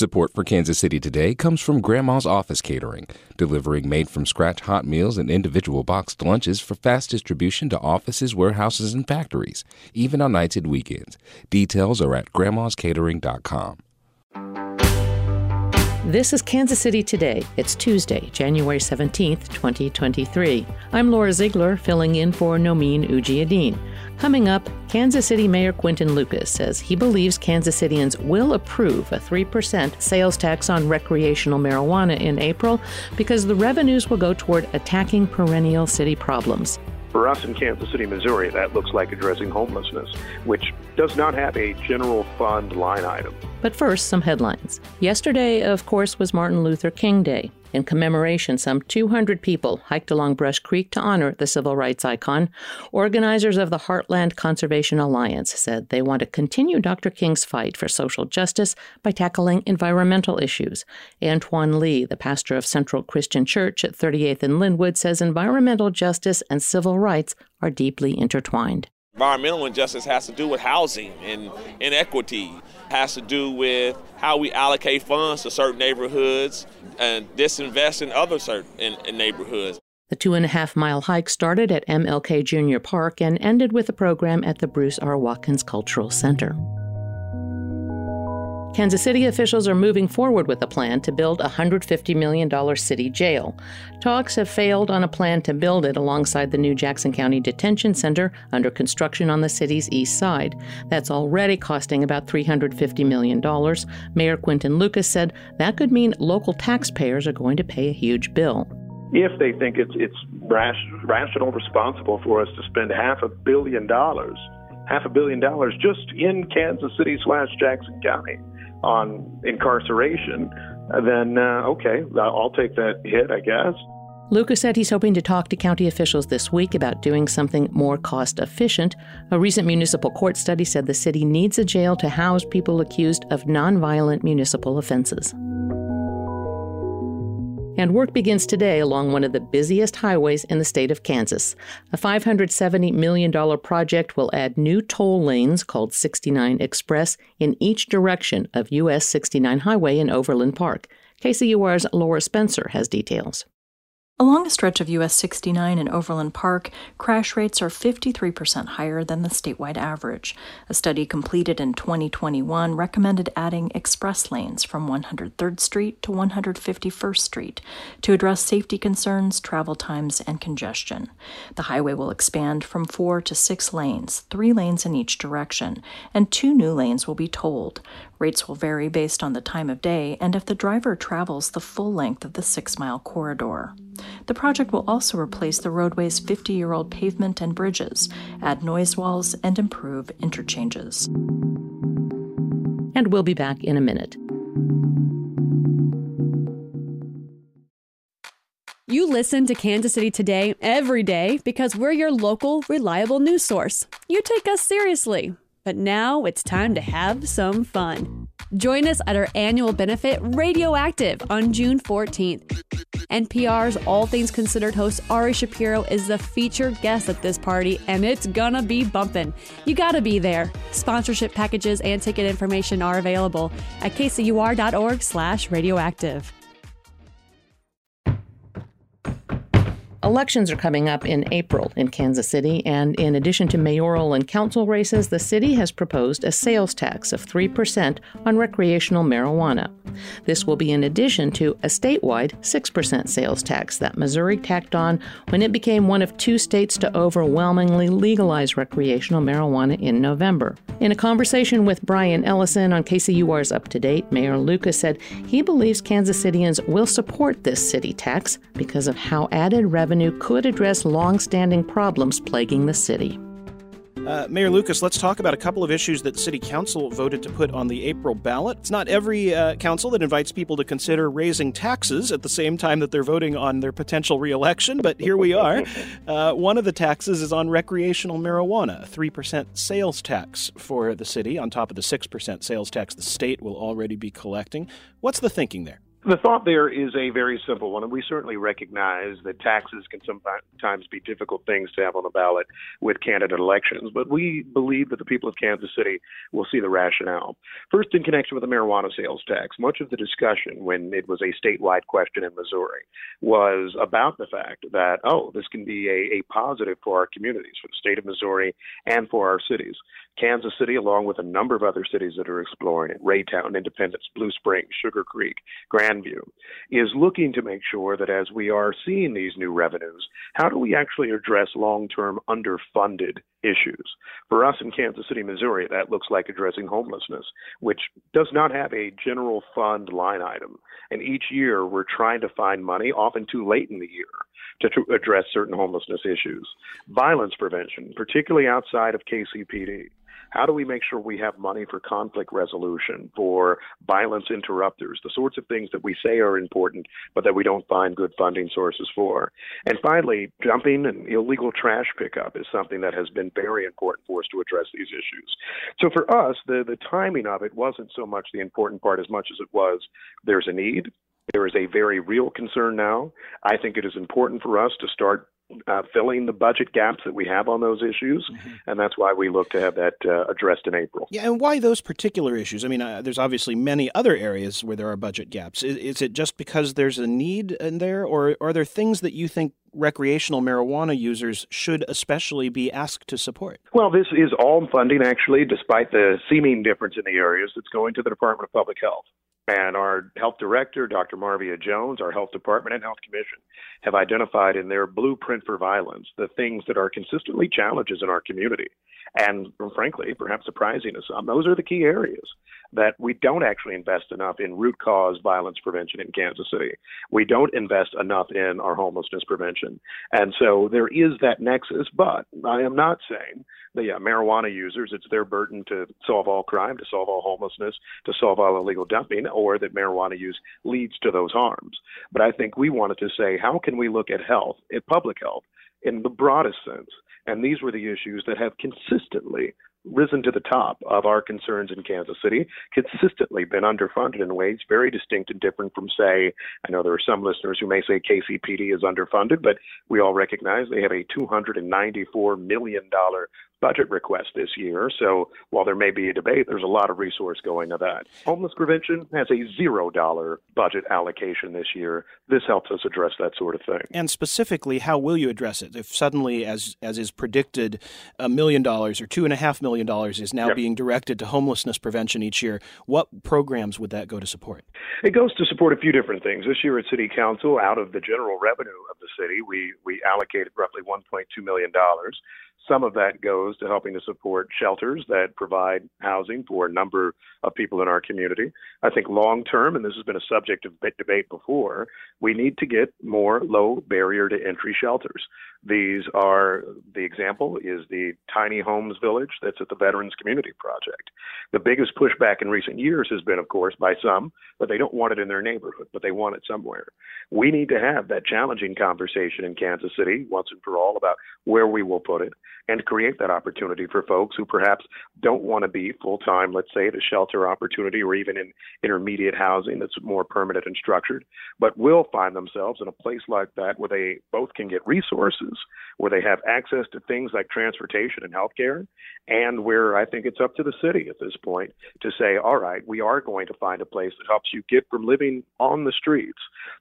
Support for Kansas City Today comes from Grandma's Office Catering, delivering made from scratch hot meals and individual boxed lunches for fast distribution to offices, warehouses, and factories, even on nights and weekends. Details are at grandmascatering.com. This is Kansas City Today. It's Tuesday, January 17th, 2023. I'm Laura Ziegler, filling in for Nomin Ujiyediin. Coming up, Kansas City Mayor Quinton Lucas says he believes Kansas Cityans will approve a 3% sales tax on recreational marijuana in April because the revenues will go toward attacking perennial city problems. For us in Kansas City, Missouri, that looks like addressing homelessness, which does not have a general fund line item. But first, some headlines. Yesterday, of course, was Martin Luther King Day. In commemoration, some 200 people hiked along Brush Creek to honor the civil rights icon. Organizers of the Heartland Conservation Alliance said they want to continue Dr. King's fight for social justice by tackling environmental issues. Antoine Lee, the pastor of Central Christian Church at 38th and Linwood, says environmental justice and civil rights are deeply intertwined. Environmental injustice has to do with housing and inequity, has to do with how we allocate funds to certain neighborhoods and disinvest in other certain in, in neighborhoods. The two and a half mile hike started at MLK Junior Park and ended with a program at the Bruce R. Watkins Cultural Center. Kansas City officials are moving forward with a plan to build a $150 million city jail. Talks have failed on a plan to build it alongside the new Jackson County Detention Center under construction on the city's east side. That's already costing about $350 million. Mayor Quinton Lucas said that could mean local taxpayers are going to pay a huge bill. If they think it's, it's rational, responsible for us to spend half a billion dollars, half a billion dollars just in Kansas City slash Jackson County on incarceration, then uh, okay, I'll take that hit, I guess. Lucas said he's hoping to talk to county officials this week about doing something more cost efficient. A recent municipal court study said the city needs a jail to house people accused of nonviolent municipal offenses. And work begins today along one of the busiest highways in the state of Kansas. A $570 million project will add new toll lanes called 69 Express in each direction of US 69 Highway in Overland Park. KCUR's Laura Spencer has details. Along a stretch of US 69 in Overland Park, crash rates are 53% higher than the statewide average. A study completed in 2021 recommended adding express lanes from 103rd Street to 151st Street to address safety concerns, travel times, and congestion. The highway will expand from four to six lanes, three lanes in each direction, and two new lanes will be tolled. Rates will vary based on the time of day and if the driver travels the full length of the six mile corridor. The project will also replace the roadway's 50 year old pavement and bridges, add noise walls, and improve interchanges. And we'll be back in a minute. You listen to Kansas City Today every day because we're your local, reliable news source. You take us seriously. But now it's time to have some fun. Join us at our annual benefit Radioactive on June 14th. NPR's All Things Considered host Ari Shapiro is the featured guest at this party, and it's gonna be bumpin'. You gotta be there. Sponsorship packages and ticket information are available at kcur.org Elections are coming up in April in Kansas City, and in addition to mayoral and council races, the city has proposed a sales tax of 3% on recreational marijuana. This will be in addition to a statewide 6% sales tax that Missouri tacked on when it became one of two states to overwhelmingly legalize recreational marijuana in November. In a conversation with Brian Ellison on KCUR's Up to Date, Mayor Lucas said he believes Kansas Cityans will support this city tax because of how added revenue could address long-standing problems plaguing the city. Uh, Mayor Lucas, let's talk about a couple of issues that City Council voted to put on the April ballot. It's not every uh, council that invites people to consider raising taxes at the same time that they're voting on their potential reelection, but here we are. Uh, one of the taxes is on recreational marijuana, a 3% sales tax for the city, on top of the 6% sales tax the state will already be collecting. What's the thinking there? The thought there is a very simple one, and we certainly recognize that taxes can sometimes be difficult things to have on the ballot with candidate elections, but we believe that the people of Kansas City will see the rationale. First, in connection with the marijuana sales tax, much of the discussion when it was a statewide question in Missouri was about the fact that, oh, this can be a, a positive for our communities, for the state of Missouri, and for our cities. Kansas City, along with a number of other cities that are exploring it, Raytown, Independence, Blue Springs, Sugar Creek, Grandview, is looking to make sure that as we are seeing these new revenues, how do we actually address long term underfunded issues? For us in Kansas City, Missouri, that looks like addressing homelessness, which does not have a general fund line item. And each year we're trying to find money, often too late in the year, to address certain homelessness issues. Violence prevention, particularly outside of KCPD. How do we make sure we have money for conflict resolution, for violence interrupters, the sorts of things that we say are important, but that we don't find good funding sources for? And finally, dumping and illegal trash pickup is something that has been very important for us to address these issues. So for us, the, the timing of it wasn't so much the important part as much as it was there's a need. There is a very real concern now. I think it is important for us to start uh, filling the budget gaps that we have on those issues, mm-hmm. and that's why we look to have that uh, addressed in April. Yeah, and why those particular issues? I mean, uh, there's obviously many other areas where there are budget gaps. Is, is, it just because there's a need in there, or, or are there things that you think recreational marijuana users should especially be asked to support? Well, this is all funding, actually, despite the seeming difference in the areas that's going to the Department of Public Health. And our health director, Dr. Marvia Jones, our health department and health commission have identified in their blueprint for violence the things that are consistently challenges in our community. And frankly, perhaps surprising to some, those are the key areas that we don't actually invest enough in root cause violence prevention in Kansas City. We don't invest enough in our homelessness prevention. And so there is that nexus, but I am not saying that yeah, marijuana users, it's their burden to solve all crime, to solve all homelessness, to solve all illegal dumping, or that marijuana use leads to those harms. But I think we wanted to say, how can we look at health, at public health, in the broadest sense? And these were the issues that have consistently risen to the top of our concerns in Kansas City, consistently been underfunded in ways very distinct and different from, say, I know there are some listeners who may say KCPD is underfunded, but we all recognize they have a $294 million budget request this year. So while there may be a debate, there's a lot of resource going to that. Homeless prevention has a zero dollar budget allocation this year. This helps us address that sort of thing. And specifically, how will you address it? If suddenly, as as is predicted, a million dollars or two and a half million dollars is now yep. being directed to homelessness prevention each year, what programs would that go to support? It goes to support a few different things. This year at City Council, out of the general revenue of the city, we we allocated roughly 1.2 million dollars some of that goes to helping to support shelters that provide housing for a number of people in our community. I think long term, and this has been a subject of debate before, we need to get more low barrier to entry shelters. These are the example is the tiny homes village that's at the Veterans Community Project. The biggest pushback in recent years has been, of course, by some that they don't want it in their neighborhood, but they want it somewhere. We need to have that challenging conversation in Kansas City once and for all about where we will put it and create that opportunity for folks who perhaps don't want to be full time, let's say, a shelter opportunity or even in intermediate housing that's more permanent and structured, but will find themselves in a place like that where they both can get resources, where they have access to things like transportation and healthcare, and where I think it's up to the city at this point to say, all right, we are going to find a place that helps you get from living on the streets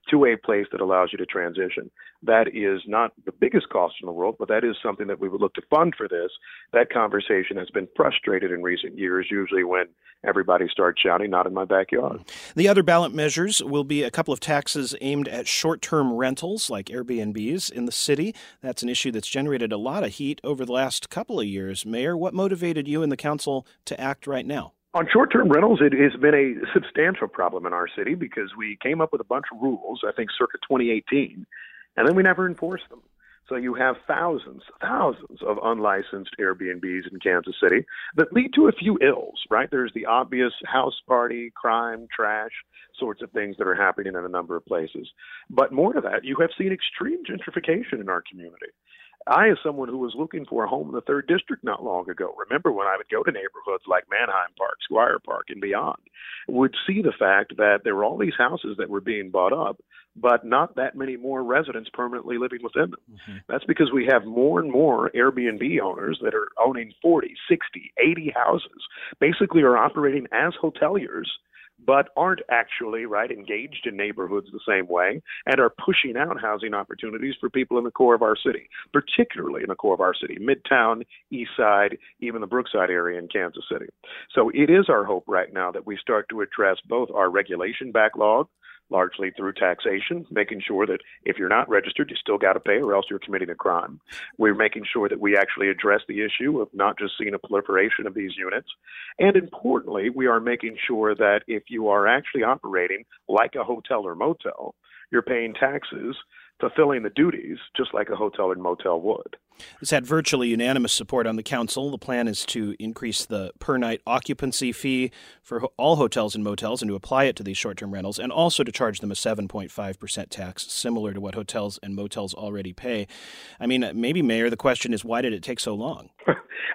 to a place that allows you to transition. That is not the biggest cost in the world, but that is something that we would look to fund for this. That conversation has been frustrated in recent years, usually when everybody starts shouting, not in my backyard. The other ballot measures will be a couple of taxes aimed at short term rentals like Airbnbs in the city. That's an issue that's generated a lot of heat over the last couple of years. Mayor, what motivated you and the council to act right now? On short term rentals, it has been a substantial problem in our city because we came up with a bunch of rules, I think circa 2018, and then we never enforced them. So you have thousands, thousands of unlicensed Airbnbs in Kansas City that lead to a few ills, right? There's the obvious house party, crime, trash sorts of things that are happening in a number of places. But more to that, you have seen extreme gentrification in our community. I, as someone who was looking for a home in the third district not long ago, remember when I would go to neighborhoods like Manheim Park, Squier Park, and beyond, would see the fact that there were all these houses that were being bought up, but not that many more residents permanently living within them. Mm-hmm. That's because we have more and more Airbnb owners that are owning 40, 60, 80 houses, basically are operating as hoteliers but aren't actually right engaged in neighborhoods the same way and are pushing out housing opportunities for people in the core of our city, particularly in the core of our city, Midtown, East Side, even the Brookside area in Kansas City. So it is our hope right now that we start to address both our regulation backlog largely through taxation, making sure that if you're not registered, you still got to pay or else you're committing a crime. We're making sure that we actually address the issue of not just seeing a proliferation of these units. And importantly, we are making sure that if you are actually operating like a hotel or motel, you're paying taxes fulfilling the duties just like a hotel and motel would. It's had virtually unanimous support on the council. The plan is to increase the per night occupancy fee for all hotels and motels and to apply it to these short term rentals, and also to charge them a 7.5% tax, similar to what hotels and motels already pay. I mean, maybe, Mayor, the question is why did it take so long?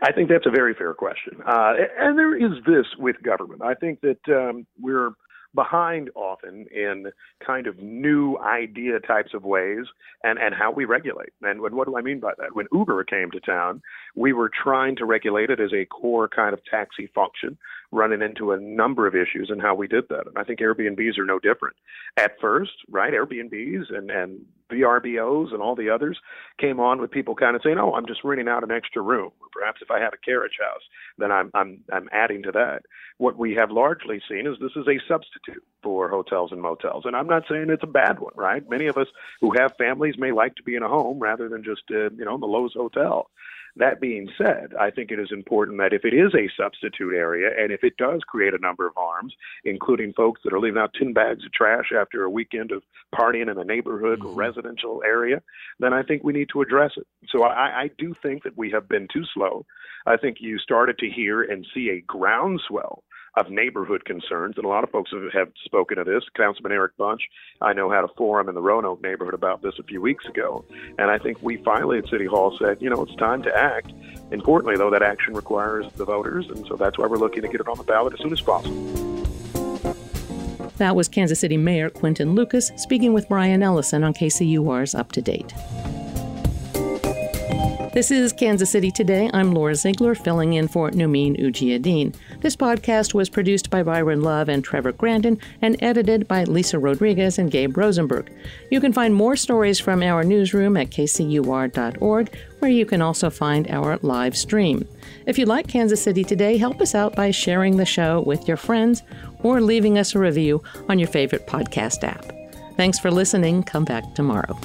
I think that's a very fair question. Uh, and there is this with government. I think that um, we're behind often in kind of new idea types of ways and, and how we regulate. And when, what do I mean by that? When Uber came to town, we were trying to regulate it as a core kind of taxi function, running into a number of issues and how we did that. And I think Airbnbs are no different. At first, right, Airbnbs and, and VRBOs and all the others came on with people kind of saying, "Oh, I'm just renting out an extra room. Or perhaps if I have a carriage house, then I'm I'm I'm adding to that." What we have largely seen is this is a substitute for hotels and motels, and I'm not saying it's a bad one, right? Many of us who have families may like to be in a home rather than just uh, you know in the Loews hotel. That being said, I think it is important that if it is a substitute area and if it does create a number of harms, including folks that are leaving out tin bags of trash after a weekend of partying in a neighborhood mm-hmm. residential area, then I think we need to address it. So I, I do think that we have been too slow. I think you started to hear and see a groundswell of neighborhood concerns, and a lot of folks have, have spoken of this. Councilman Eric Bunch, I know, had a forum in the Roanoke neighborhood about this a few weeks ago, and I think we finally at City Hall said, you know, it's time to act. Importantly, though, that action requires the voters, and so that's why we're looking to get it on the ballot as soon as possible. That was Kansas City Mayor Quinton Lucas speaking with Brian Ellison on KCUR's Up to Date. This is Kansas City Today. I'm Laura Ziegler, filling in for Nomin Ujiyediin. This podcast was produced by Byron Love and Trevor Grandin and edited by Lisa Rodriguez and Gabe Rosenberg. You can find more stories from our newsroom at kcur.org, where you can also find our live stream. If you like Kansas City Today, help us out by sharing the show with your friends or leaving us a review on your favorite podcast app. Thanks for listening. Come back tomorrow.